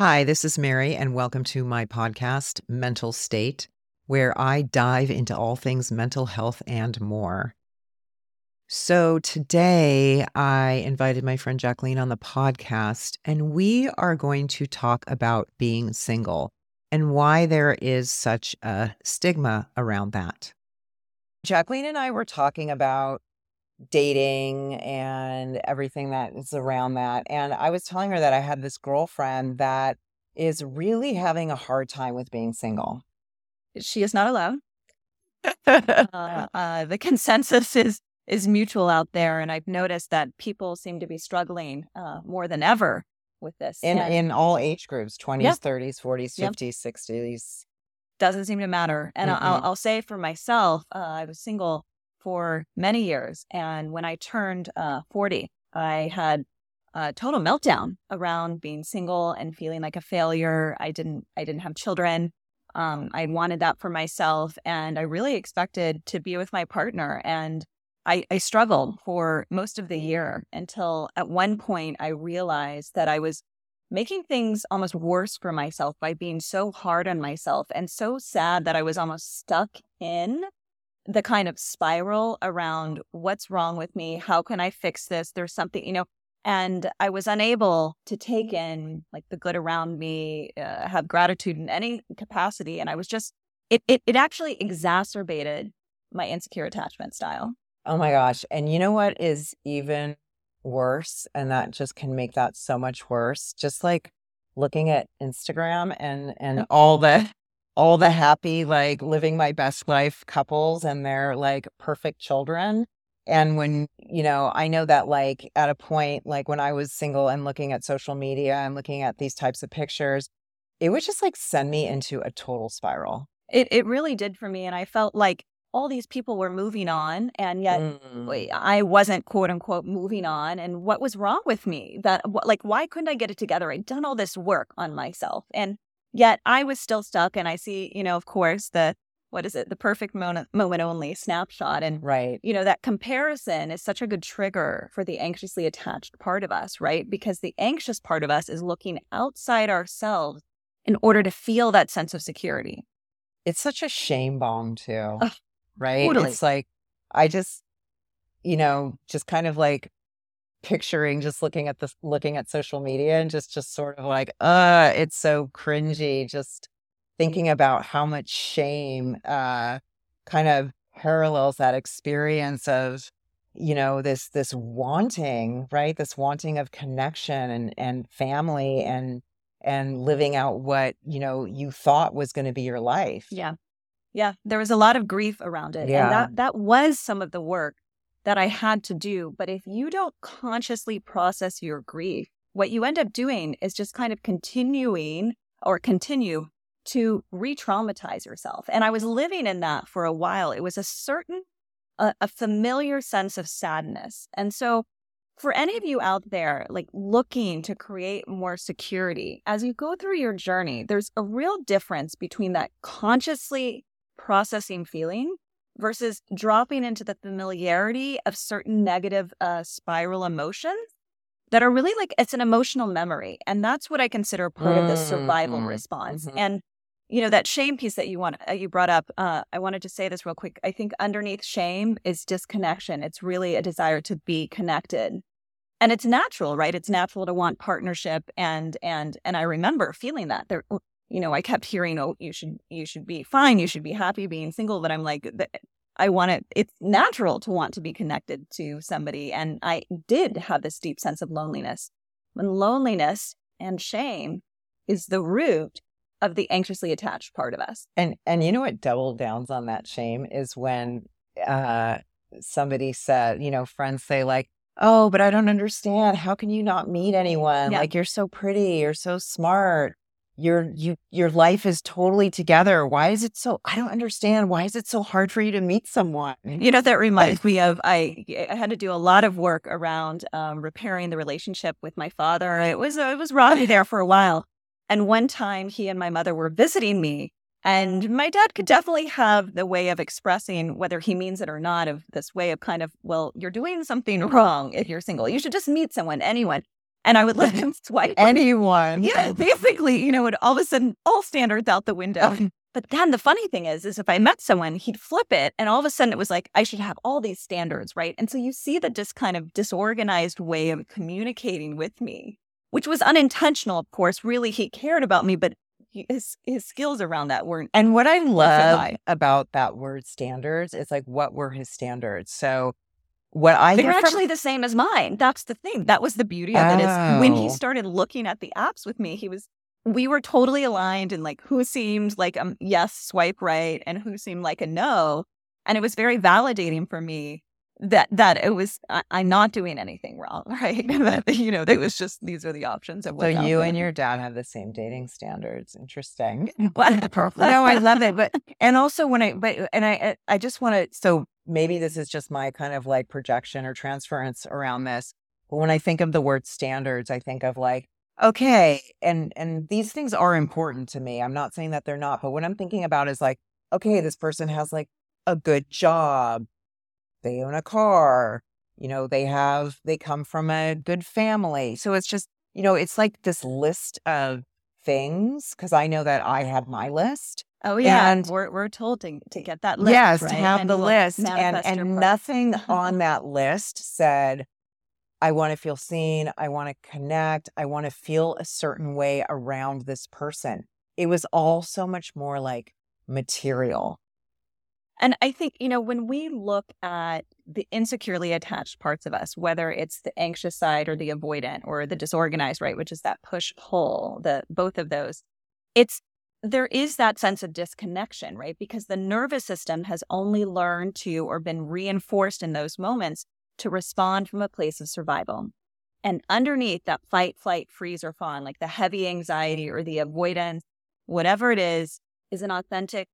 Hi, this is Mary, and welcome to my podcast, Mental State, where I dive into all things mental health and more. So, today I invited my friend Jacqueline on the podcast, and we are going to talk about being single and why there is such a stigma around that. Jacqueline and I were talking about dating and everything that is around that. And I was telling her that I had this girlfriend that is really having a hard time with being single. She is not alone. uh, uh, the consensus is is mutual out there, and I've noticed that people seem to be struggling uh, more than ever with this. In and in all age groups, 20s, Yeah. 30s, 40s, 50s, 60s. doesn't seem to matter. And I'll, I'll say for myself, uh, I was single for many years, and when I turned uh, forty, I had a total meltdown around being single and feeling like a failure. I didn't, I didn't have children. Um, I wanted that for myself, and I really expected to be with my partner. And I, I struggled for most of the year until at one point I realized that I was making things almost worse for myself by being so hard on myself and so sad that I was almost stuck in the kind of spiral around what's wrong with me? How can I fix this? There's something, you know, and I was unable to take in like the good around me, uh, have gratitude in any capacity. And I was just, it, it, it actually exacerbated my insecure attachment style. Oh my gosh. And you know what is even worse? And that just can make that so much worse. Just like looking at Instagram and and all the all the happy, like living my best life couples and their like perfect children. And when, you know, I know that like at a point, like when I was single and looking at social media and looking at these types of pictures, it would just like send me into a total spiral. It, it really did for me. And I felt like all these people were moving on and yet Mm. I wasn't quote unquote moving on. And what was wrong with me? That, like, why couldn't I get it together? I'd done all this work on myself. And yet I was still stuck. And I see, you know, of course, the, what is it? The perfect moment, moment only snapshot. And, Right. you know, that comparison is such a good trigger for the anxiously attached part of us, right? Because the anxious part of us is looking outside ourselves in order to feel that sense of security. it's such a shame bomb too Ugh, right totally. it's like i just you know just kind of like picturing just looking at this looking at social media and just just sort of like uh it's so cringy just thinking about how much shame uh kind of parallels that experience of you know this this wanting right this wanting of connection and and family and and living out what you know you thought was going to be your life Yeah. Yeah. There was a lot of grief around it. Yeah. And that that was some of the work that I had to do. But if you don't consciously process your grief, what you end up doing is just kind of continuing or continue to re-traumatize yourself. And I was living in that for a while. It was a certain a, a familiar sense of sadness. And so for any of you out there like looking to create more security as you go through your journey there's a real difference between that consciously processing feeling versus dropping into the familiarity of certain negative uh, spiral emotions that are really like it's an emotional memory and that's what i consider part of the survival Mhm, response mhm. and you know that shame piece that you want uh, you brought up uh, i wanted to say this real quick i think underneath shame is disconnection it's really a desire to be connected and it's natural right it's natural to want partnership and and and i remember feeling that there you know i kept hearing oh you should you should be fine you should be happy being single but i'm like i want it it's natural to want to be connected to somebody and i did have this deep sense of loneliness when loneliness and shame is the root of the anxiously attached part of us And and you know what double downs on that shame is when uh somebody said, you know, friends say like, "Oh, but I don't understand. How can you not meet anyone? Yeah. Like you're so pretty, you're so smart. Your you your life is totally together. Why is it so I don't understand. Why is it so hard for you to meet someone?" You know, that reminds me of I I had to do a lot of work around um, repairing the relationship with my father. It was it was rocky there for a while. And one time he and my mother were visiting me and my dad could definitely have the way of expressing whether he means it or not of this way of kind of, well, you're doing something wrong if you're single. You should just meet someone, anyone. And I would let him swipe anyone. Yeah, oh. basically, you know, it all of a sudden all standards out the window. Oh, but then the funny thing is, is if I met someone, he'd flip it, and all of a sudden it was like I should have all these standards, right? And so you see the just kind of disorganized way of communicating with me, which was unintentional, of course. Really, he cared about me, but his his skills around that weren't. And what I love about that word standards is like, what were his standards? So what I they're actually the same as mine. That's the thing. That was the beauty of oh. it. Is when he oh. started looking at the apps with me, he was we were totally aligned in like who seemed like a yes swipe right and who seemed like a no, and it was very validating for me that that it was I, am not doing anything wrong, right? that you know, it was just these are the options. Of so you and your dad have the same dating standards. Interesting. No, I love it, but and also when I but and I I just want to so maybe this is just my kind of like projection or transference around this. But when I think of the word standards, I think of like, okay, and and these things are important to me. I'm not saying that they're not, but what I'm thinking about is like, okay, this person has like a good job. They own a car. You know, they have they come from a good family. So it's just, you know, it's like this list of things because I know that I have my list Oh yeah, and we're we're told to to get that list. Yes, right? to have and the list, and and nothing on that list said, "I want to feel seen. I want to connect. I want to feel a certain way around this person." It was all so much more like material. And I think you know when we look at the insecurely attached parts of us, whether it's the anxious side or the avoidant or the disorganized, right, which is that push pull, the both of those, it's there is that sense of disconnection, right? Because the nervous system has only learned to or been reinforced in those moments to respond from a place of survival. And underneath that fight, flight, freeze, or fawn, like the heavy anxiety or the avoidance, whatever it is, is an authentic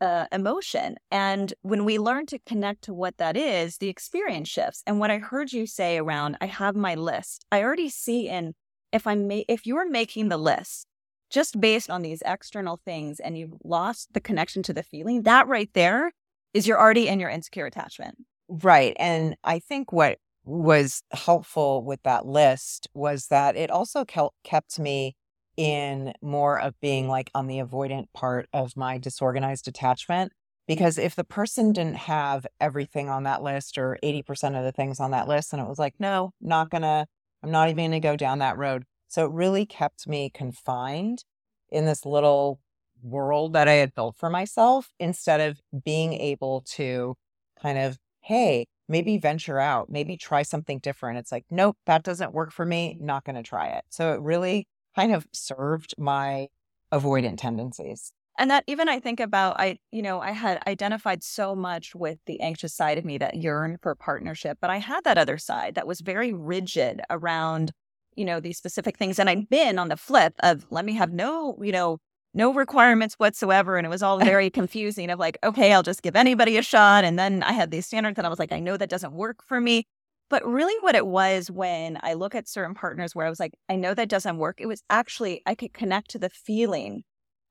uh, emotion. And when we learn to connect to what that is, the experience shifts. And what I heard you say around, I have my list, I already see in if I'm ma- if you're making the list, just based on these external things and you've lost the connection to the feeling, that right there is you're already in your insecure attachment. Right. And I think what was helpful with that list was that it also kept me in more of being like on the avoidant part of my disorganized attachment. Because if the person didn't have everything on that list or 80% of the things on that list, and it was like, no, not gonna, I'm not even gonna go down that road. So it really kept me confined in this little world that I had built for myself instead of being able to kind of, hey, maybe venture out, maybe try something different. It's like, nope, that doesn't work for me, not going to try it. So it really kind of served my avoidant tendencies. And that even I think about, I, you know, I had identified so much with the anxious side of me that yearned for partnership, but I had that other side that was very rigid around you know, these specific things. And I'd been on the flip of let me have no, you know, no requirements whatsoever. And it was all very confusing of like, okay, I'll just give anybody a shot. And then I had these standards and I was like, I know that doesn't work for me. But really, what it was when I look at certain partners where I was like, I know that doesn't work, it was actually, I could connect to the feeling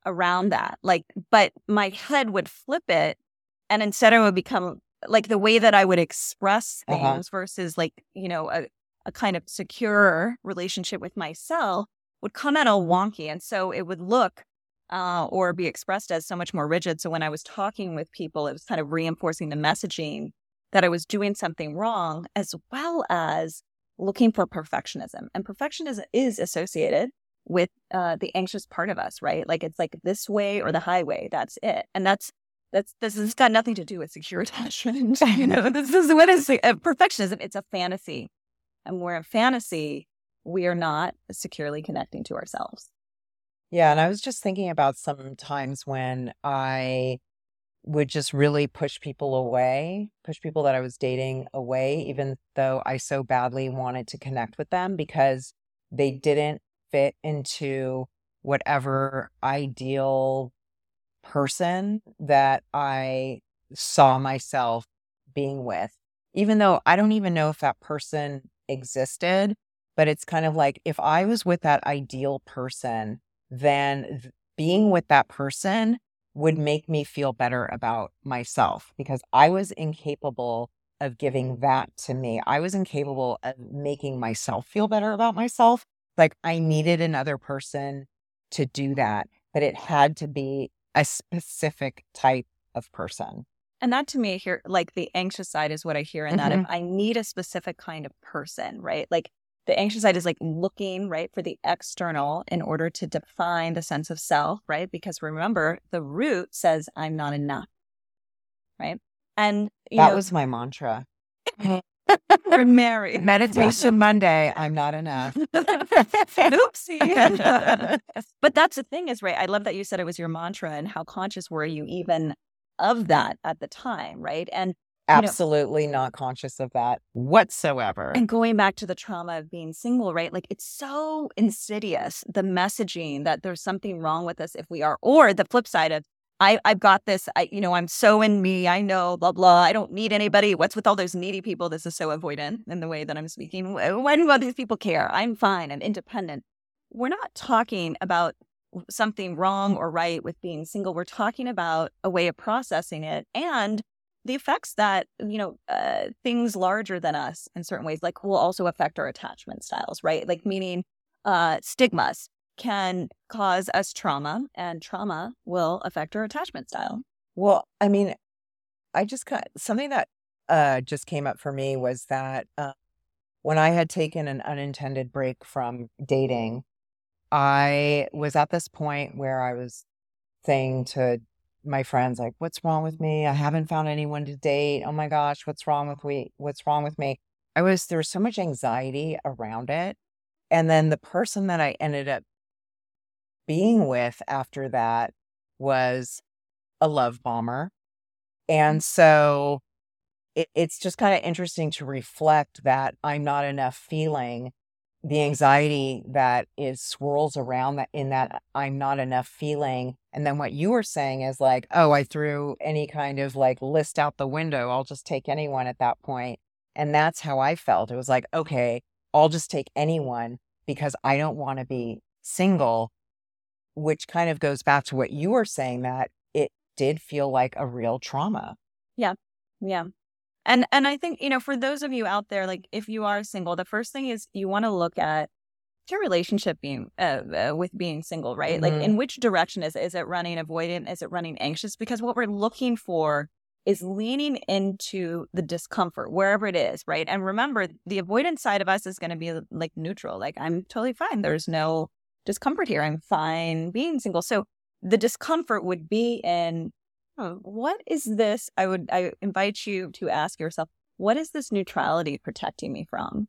around that. Like, but my head would flip it. And instead, it would become like the way that I would express uh-huh. things uh-huh. versus like, you know, a, a kind of secure relationship with myself would come out all wonky. And so it would look uh, or be expressed as so much more rigid. So when I was talking with people, it was kind of reinforcing the messaging that I was doing something wrong, as well as looking for perfectionism. And perfectionism is associated with uh, the anxious part of us, right? Like it's like this way or the highway. That's it. And that's that's this has got nothing to do with secure attachment. you know, this is what is uh, perfectionism. It's a fantasy and we're in fantasy, we are not securely connecting to ourselves. Yeah. And I was just thinking about some times when I would just really push people away, push people that I was dating away, even though I so badly wanted to connect with them because they didn't fit into whatever ideal person that I saw myself being with. Even though I don't even know if that person existed, but it's kind of like if I was with that ideal person, then being with that person would make me feel better about myself because I was incapable of giving that to me. I was incapable of making myself feel better about myself. Like I needed another person to do that, but it had to be a specific type of person. And that to me here, like the anxious side is what I hear in that. Mhm. If I need a specific kind of person, right? Like the anxious side is like looking, right, for the external in order to define the sense of self, right? Because remember, the root says, I'm not enough, right? And you that know, was my mantra. for Mary. Meditation Monday. I'm not enough. Oopsie. but that's the thing is, right? I love that you said it was your mantra and how conscious were you even of that at the time, right? And know- Absolutely not conscious of that whatsoever. and going back to the trauma of being single, right? Like it's so insidious, the messaging that there's something wrong with us if we are, or the flip side of I, I've got this, I, you know, I'm so in me, I know, blah, blah. I don't need anybody. What's with all those needy people? This is so avoidant in the way that I'm speaking. Wh- Why do all these people care? I'm fine. I'm independent. We're not talking about something wrong or right with being single. We're talking about a way of processing it and the effects that you know uh, things larger than us in certain ways like will also affect our attachment styles right like meaning uh, stigmas can cause us trauma and trauma will affect our attachment style Well, I mean, I just got something that uh, just came up for me was that uh, when I had taken an unintended break from dating, I was at this point where I was saying to my friends, like, what's wrong with me? I haven't found anyone to date. Oh my gosh, what's wrong with me? What's wrong with me? I was, there was so much anxiety around it. And then the person that I ended up being with after that was a love bomber. And mm. so it, it's just kind of interesting to reflect that I'm not enough feeling the anxiety that is swirls around that in that uh, I'm not enough feeling. And then what you were saying is like, oh, I threw any kind of like list out the window. I'll just take anyone at that point. And that's how I felt. It was like, okay, I'll just take anyone because I don't want to be single, which kind of goes back to what you were saying that it did feel like a real trauma. Yeah. Yeah and and i think you know for those of you out there like if you are single the first thing is you want to look at your relationship being uh, uh, with being single right? Like Mhm. in which direction is it is it running avoidant is it running anxious? Because what we're looking for is leaning into the discomfort wherever it is right? And remember the avoidance side of us is going to be like neutral. Like i'm totally fine. There's no discomfort here. I'm fine being single. So the discomfort would be in what is this i would i invite you to ask yourself what is this neutrality protecting me from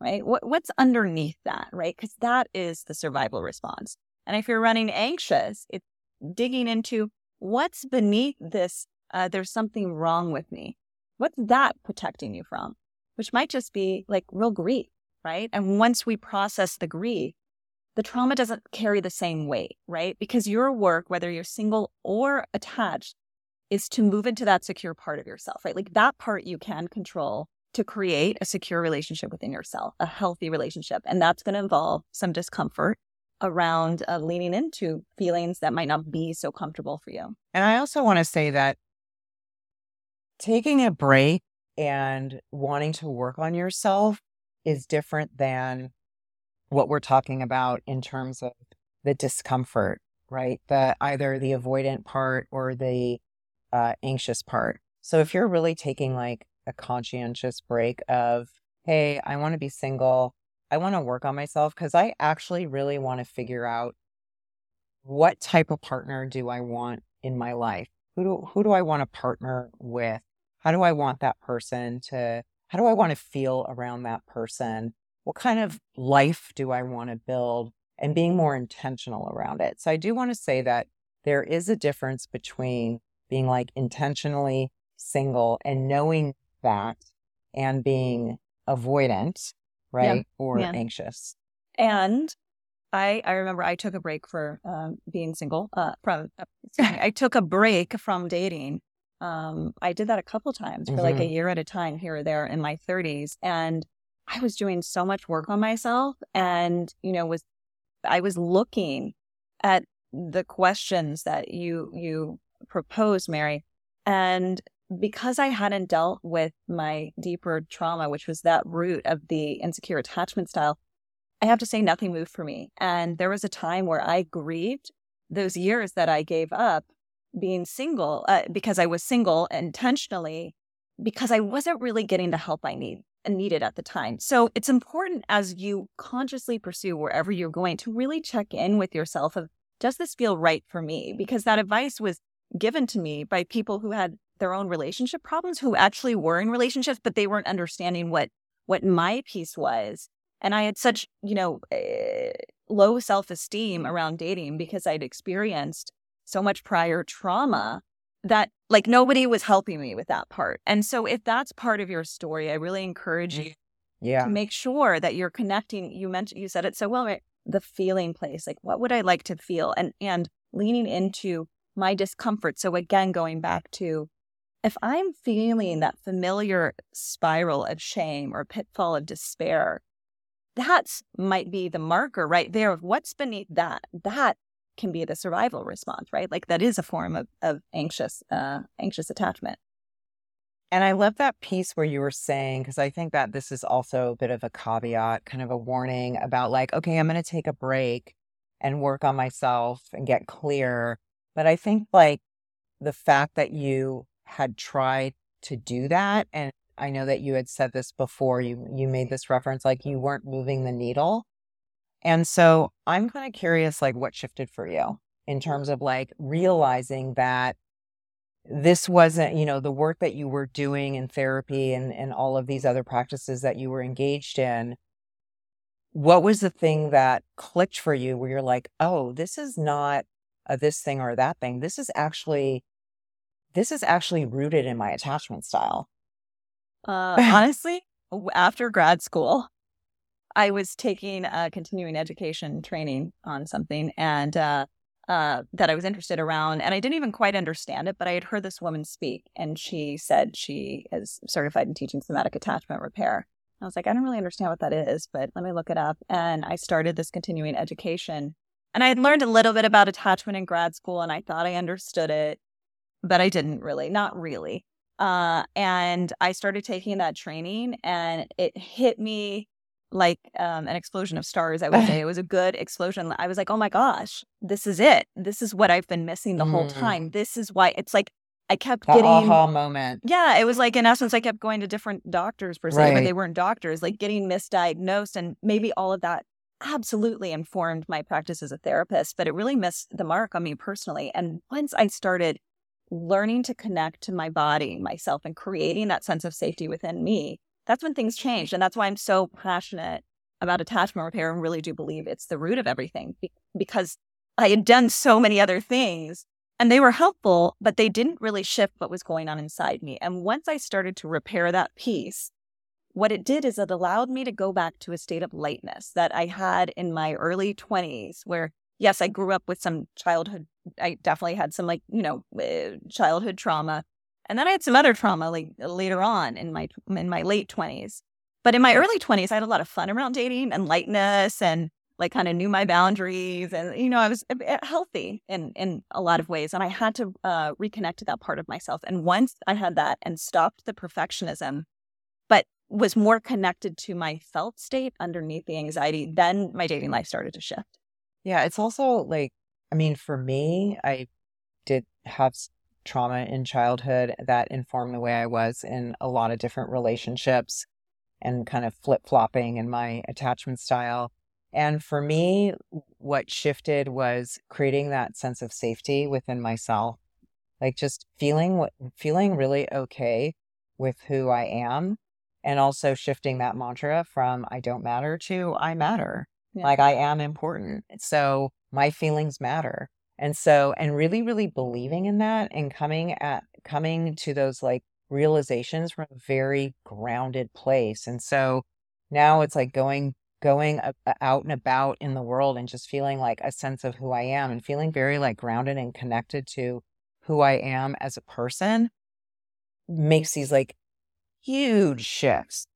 right? What what's underneath that right? Because that is the survival response. And if you're running anxious it's digging into what's beneath this uh, there's something wrong with me. What's that protecting you from? Which might just be like real grief right? And once we process the grief the trauma doesn't carry the same weight right? Because your work whether you're single or attached is to move into that secure part of yourself, right? Like that part you can control to create a secure relationship within yourself, a healthy relationship. And that's going to involve some discomfort around uh, leaning into feelings that might not be so comfortable for you. And I also want to say that taking a break and wanting to work on yourself is different than what we're talking about in terms of the discomfort, right? The either the avoidant part or the uh, anxious part. So if you're really taking like a conscientious break of, hey, I want to be single, I want to work on myself because I actually really want to figure out what type of partner do I want in my life? Who do who do I want to partner with? How do I want that person to how do I want to feel around that person? What kind of life do I want to build? And being more intentional around it. So I do want to say that there is a difference between being like intentionally single and knowing that and being avoidant, right? Or yeah. anxious. And I, I remember I took a break for um, being single. Uh, from uh, me, I took a break from dating. Um, I did that a couple times for like a year at a time here or there in my 30s, and I was doing so much work on myself, and you know was I was looking at the questions that you you proposed, Mary, and because I hadn't dealt with my deeper trauma, which was that root of the insecure attachment style, I have to say nothing moved for me. And there was a time where I grieved those years that I gave up being single uh, because I was single intentionally because I wasn't really getting the help I need needed at the time. So it's important as you consciously pursue wherever you're going to really check in with yourself of does this feel right for me? Because that advice was given to me by people who had their own relationship problems who actually were in relationships but they weren't understanding what what my piece was and i had such you know uh, low self-esteem around dating because i'd experienced so much prior trauma that like nobody was helping me with that part. And so if that's part of your story, I really encourage you yeah. to make sure that you're connecting. You mentioned you said it so well, right? The feeling place. Like what would I like to feel? And and leaning into my discomfort. So again, going back to if I'm feeling that familiar spiral of shame or pitfall of despair, that might be the marker right there of what's beneath that. That can be the survival response, right? Like that is a form of, of anxious, uh, anxious attachment. And I love that piece where you were saying, because I think that this is also a bit of a caveat, kind of a warning about like, okay, I'm going to take a break and work on myself and get clear. But I think like the fact that you had tried to do that, and I know that you had said this before, you you made this reference, like you weren't moving the needle. And so I'm kind of curious, like, what shifted for you in terms of like realizing that this wasn't, you know, the work that you were doing in therapy and, and all of these other practices that you were engaged in. What was the thing that clicked for you where you're like, oh, this is not this thing or that thing. This is actually, this is actually rooted in my attachment style. Uh, honestly, after grad school, I was taking a continuing education training on something and uh, uh, that I was interested around. And I didn't even quite understand it, but I had heard this woman speak and she said she is certified in teaching somatic attachment repair. I was like, I don't really understand what that is, but let me look it up. And I started this continuing education. And I had learned a little bit about attachment in grad school and I thought I understood it, but I didn't really, not really. Uh, and I started taking that training and it hit me like um, an explosion of stars. I would say it was a good explosion. I was like, oh my gosh, this is it. This is what I've been missing the mm. whole time. This is why it's like I kept that getting aha moment. Yeah, it was like in essence, I kept going to different doctors per se, right. but they weren't doctors. Like getting misdiagnosed, and maybe all of that absolutely informed my practice as a therapist, but it really missed the mark on me personally. And once I started learning to connect to my body, myself, and creating that sense of safety within me, that's when things changed. And that's why I'm so passionate about attachment repair and really do believe it's the root of everything because I had done so many other things and they were helpful, but they didn't really shift what was going on inside me. And once I started to repair that piece, what it did is it allowed me to go back to a state of lightness that I had in my early 20s, where, yes, I grew up with some childhood, I definitely had some like, you know, uh, childhood trauma, and then I had some other trauma like later on in my in my late 20s. But in my early 20s, I had a lot of fun around dating and lightness and like kind of knew my boundaries and you know I was healthy in in a lot of ways and I had to uh, reconnect to that part of myself. And once I had that and stopped the perfectionism, was more connected to my felt state underneath the anxiety, then my dating life started to shift. Yeah, it's also like I mean for me, I did have trauma in childhood that informed the way I was in a lot of different relationships and kind of flip flopping in my attachment style. And for me, what shifted was creating that sense of safety within myself, like just feeling what feeling really okay with who I am, and also shifting that mantra from I don't matter to I matter. Yeah. Like I am important. So my feelings matter. And so, and really, really believing in that and coming at, coming to those like realizations from a very grounded place. And so now it's like going, going out and about in the world and just feeling like a sense of who I am and feeling very like grounded and connected to who I am as a person makes these like huge shifts,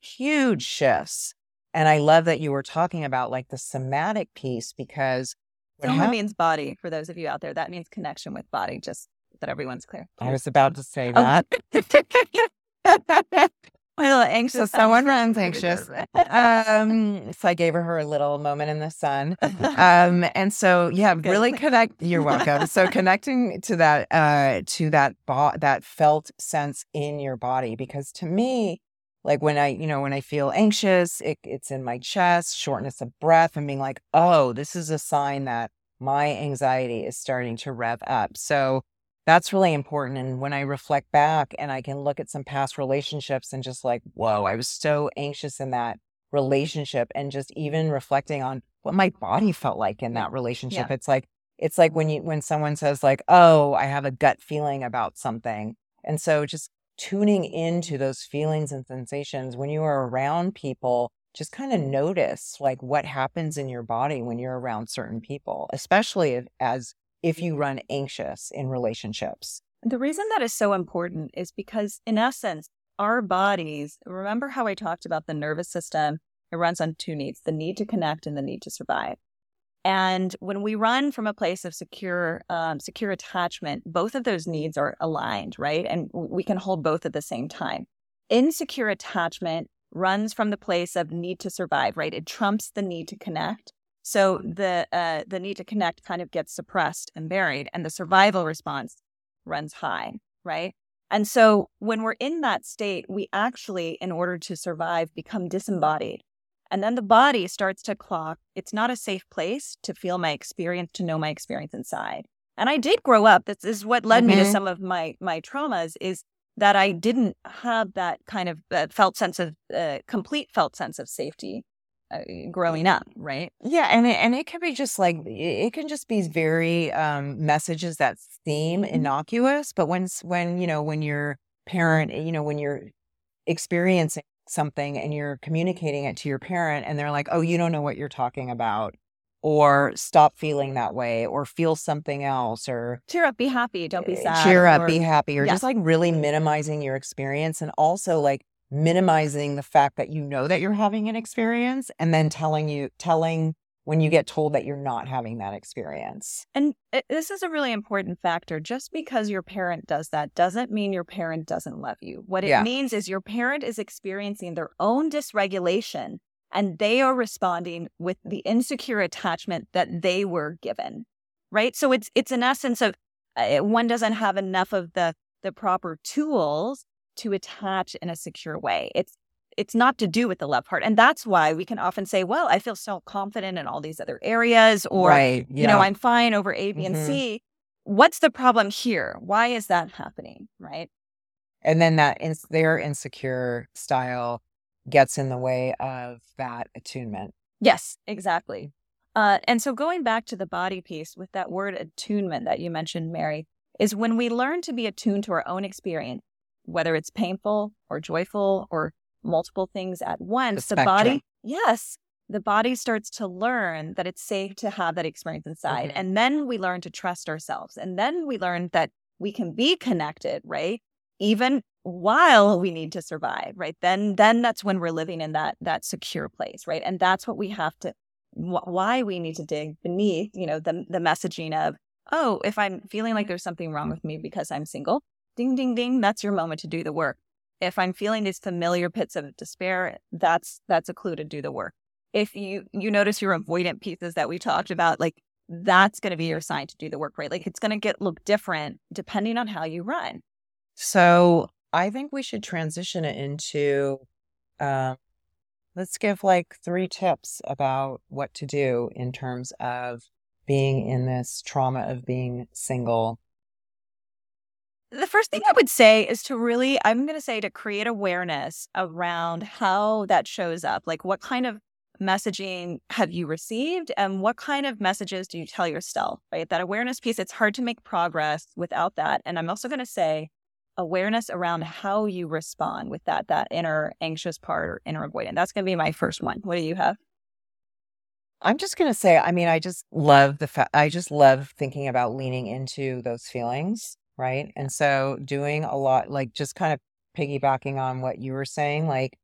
huge shifts. And I love that you were talking about like the somatic piece because Soma means body for those of you out there. That means connection with body. Just that everyone's clear. I was about to say Oh. My little anxious. so someone runs anxious. Um, so I gave her her little moment in the sun. Um, and so yeah, really connect. You're welcome. so connecting to that, uh, to that bo- that felt sense in your body, because to me, like when I, you know, when I feel anxious, it, it's in my chest, shortness of breath, and being like, oh, this is a sign that my anxiety is starting to rev up. So that's really important. And when I reflect back and I can look at some past relationships and just like, whoa, I was so anxious in that relationship. And just even reflecting on what my body felt like in that relationship. It's like, it's like when you, when someone says like, oh, I have a gut feeling about something. And so just tuning into those feelings and sensations when you are around people, just kind of notice like what happens in your body when you're around certain people, especially if, as if you run anxious in relationships. The reason that is so important is because, in essence, our bodies remember how I talked about the nervous system? It runs on two needs the need to connect and the need to survive. And when we run from a place of secure, um, secure attachment, both of those needs are aligned, right? And we can hold both at the same time. Insecure attachment runs from the place of need to survive, right? It trumps the need to connect. So the uh, the need to connect kind of gets suppressed and buried, and the survival response runs high, right? And so when we're in that state, we actually, in order to survive, become disembodied. And then the body starts to clock. It's not a safe place to feel my experience, to know my experience inside. And I did grow up. This is what led me to Mhm. some of my my traumas. Is that I didn't have that kind of uh, felt sense of uh, complete felt sense of safety growing up, right? Yeah, and it, and it can be just like it can just be very um, messages that seem Mhm. innocuous, but when when you know when your parent, you know when you're experiencing something and you're communicating it to your parent, and they're like, "Oh, you don't know what you're talking about," or "Stop feeling that way," or "Feel something else," or Cheer up, be happy, don't be uh, sad. cheer up, or- be happy, or Yes. just like really minimizing your experience and also like minimizing the fact that you know that you're having an experience and then telling you telling when you get told that you're not having that experience. And it, this is a really important factor. Just because your parent does that doesn't mean your parent doesn't love you. What it Yeah. means is your parent is experiencing their own dysregulation and they are responding with the insecure attachment that they were given. Right? So it's it's an essence of uh, one doesn't have enough of the the proper tools to attach in a secure way. It's it's not to do with the love part. And that's why we can often say, well, I feel so confident in all these other areas or right. you know, I'm fine over A, B, and Mhm. C. What's the problem here? Why is that happening? Right. and then that ins- their insecure style gets in the way of that attunement. Yes, exactly. Uh, and so going back to the body piece with that word attunement that you mentioned, Mary, is when we learn to be attuned to our own experience, whether it's painful or joyful or multiple things at once, the, spectrum. body, yes, the body starts to learn that it's safe to have that experience inside. Mhm. And then we learn to trust ourselves. And then we learn that we can be connected, right? Even while we need to survive, right? Then then that's when we're living in that that secure place, right? And that's what we have to wh- why we need to dig beneath, you know, the the messaging of, oh, if I'm feeling like there's something wrong with me because I'm single, ding ding ding, that's your moment to do the work. If I'm feeling these familiar pits of despair, that's that's a clue to do the work. If you you notice your avoidant pieces that we talked about, like that's going to be your sign to do the work, right? Like it's going to get look different depending on how you run. So I think we should transition it into um, let's give like three tips about what to do in terms of being in this trauma of being single. The first thing I would say is to really, I'm going to say to create awareness around how that shows up. Like, what kind of messaging have you received and what kind of messages do you tell yourself, right? That awareness piece, it's hard to make progress without that. And I'm also going to say awareness around how you respond with that, that inner anxious part or inner avoidant. That's going to be my first one. What do you have? I'm just going to say, I mean, I just love the fact, I just love thinking about leaning into those feelings. Right. And so doing a lot, like just kind of piggybacking on what you were saying, like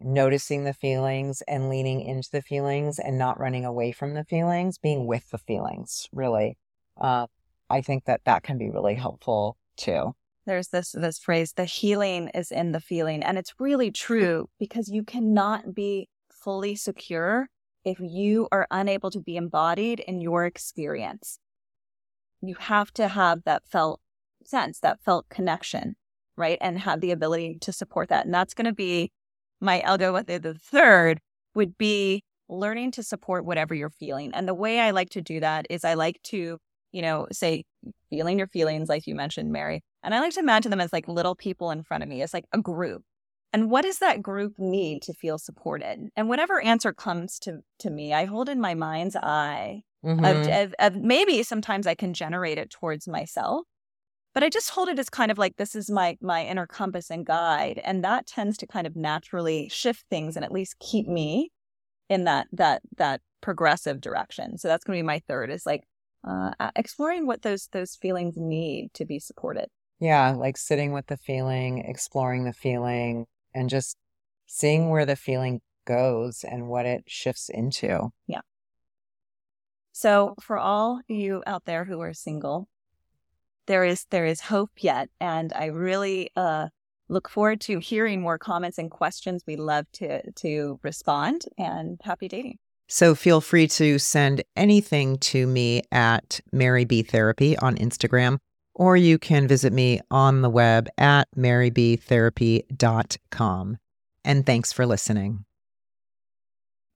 noticing the feelings and leaning into the feelings and not running away from the feelings, being with the feelings, really. Uh, I think that that can be really helpful too. There's this this phrase, the healing is in the feeling. And it's really true because you cannot be fully secure if you are unable to be embodied in your experience. You have to have that felt sense, that felt connection, right? And have the ability to support that. And that's going to be my algo with the third would be learning to support whatever you're feeling. And the way I like to do that is I like to, you know, say feeling your feelings, like you mentioned, Mary. And I like to imagine them as like little people in front of me. It's like a group. And what does that group need to feel supported? And whatever answer comes to to me, I hold in my mind's eye. Mm-hmm. Of, of, of maybe sometimes I can generate it towards myself, but I just hold it as kind of like this is my my inner compass and guide, and that tends to kind of naturally shift things and at least keep me in that that that progressive direction. So that's going to be my third is like uh, exploring what those those feelings need to be supported. Yeah, like sitting with the feeling, exploring the feeling, and just seeing where the feeling goes and what it shifts into. Yeah. So for all you out there who are single, there is there is hope yet, and I really uh, look forward to hearing more comments and questions. We love to to respond and happy dating. So feel free to send anything to me at Mary B Therapy on Instagram, or you can visit me on the web at marybtherapy.com. And thanks for listening.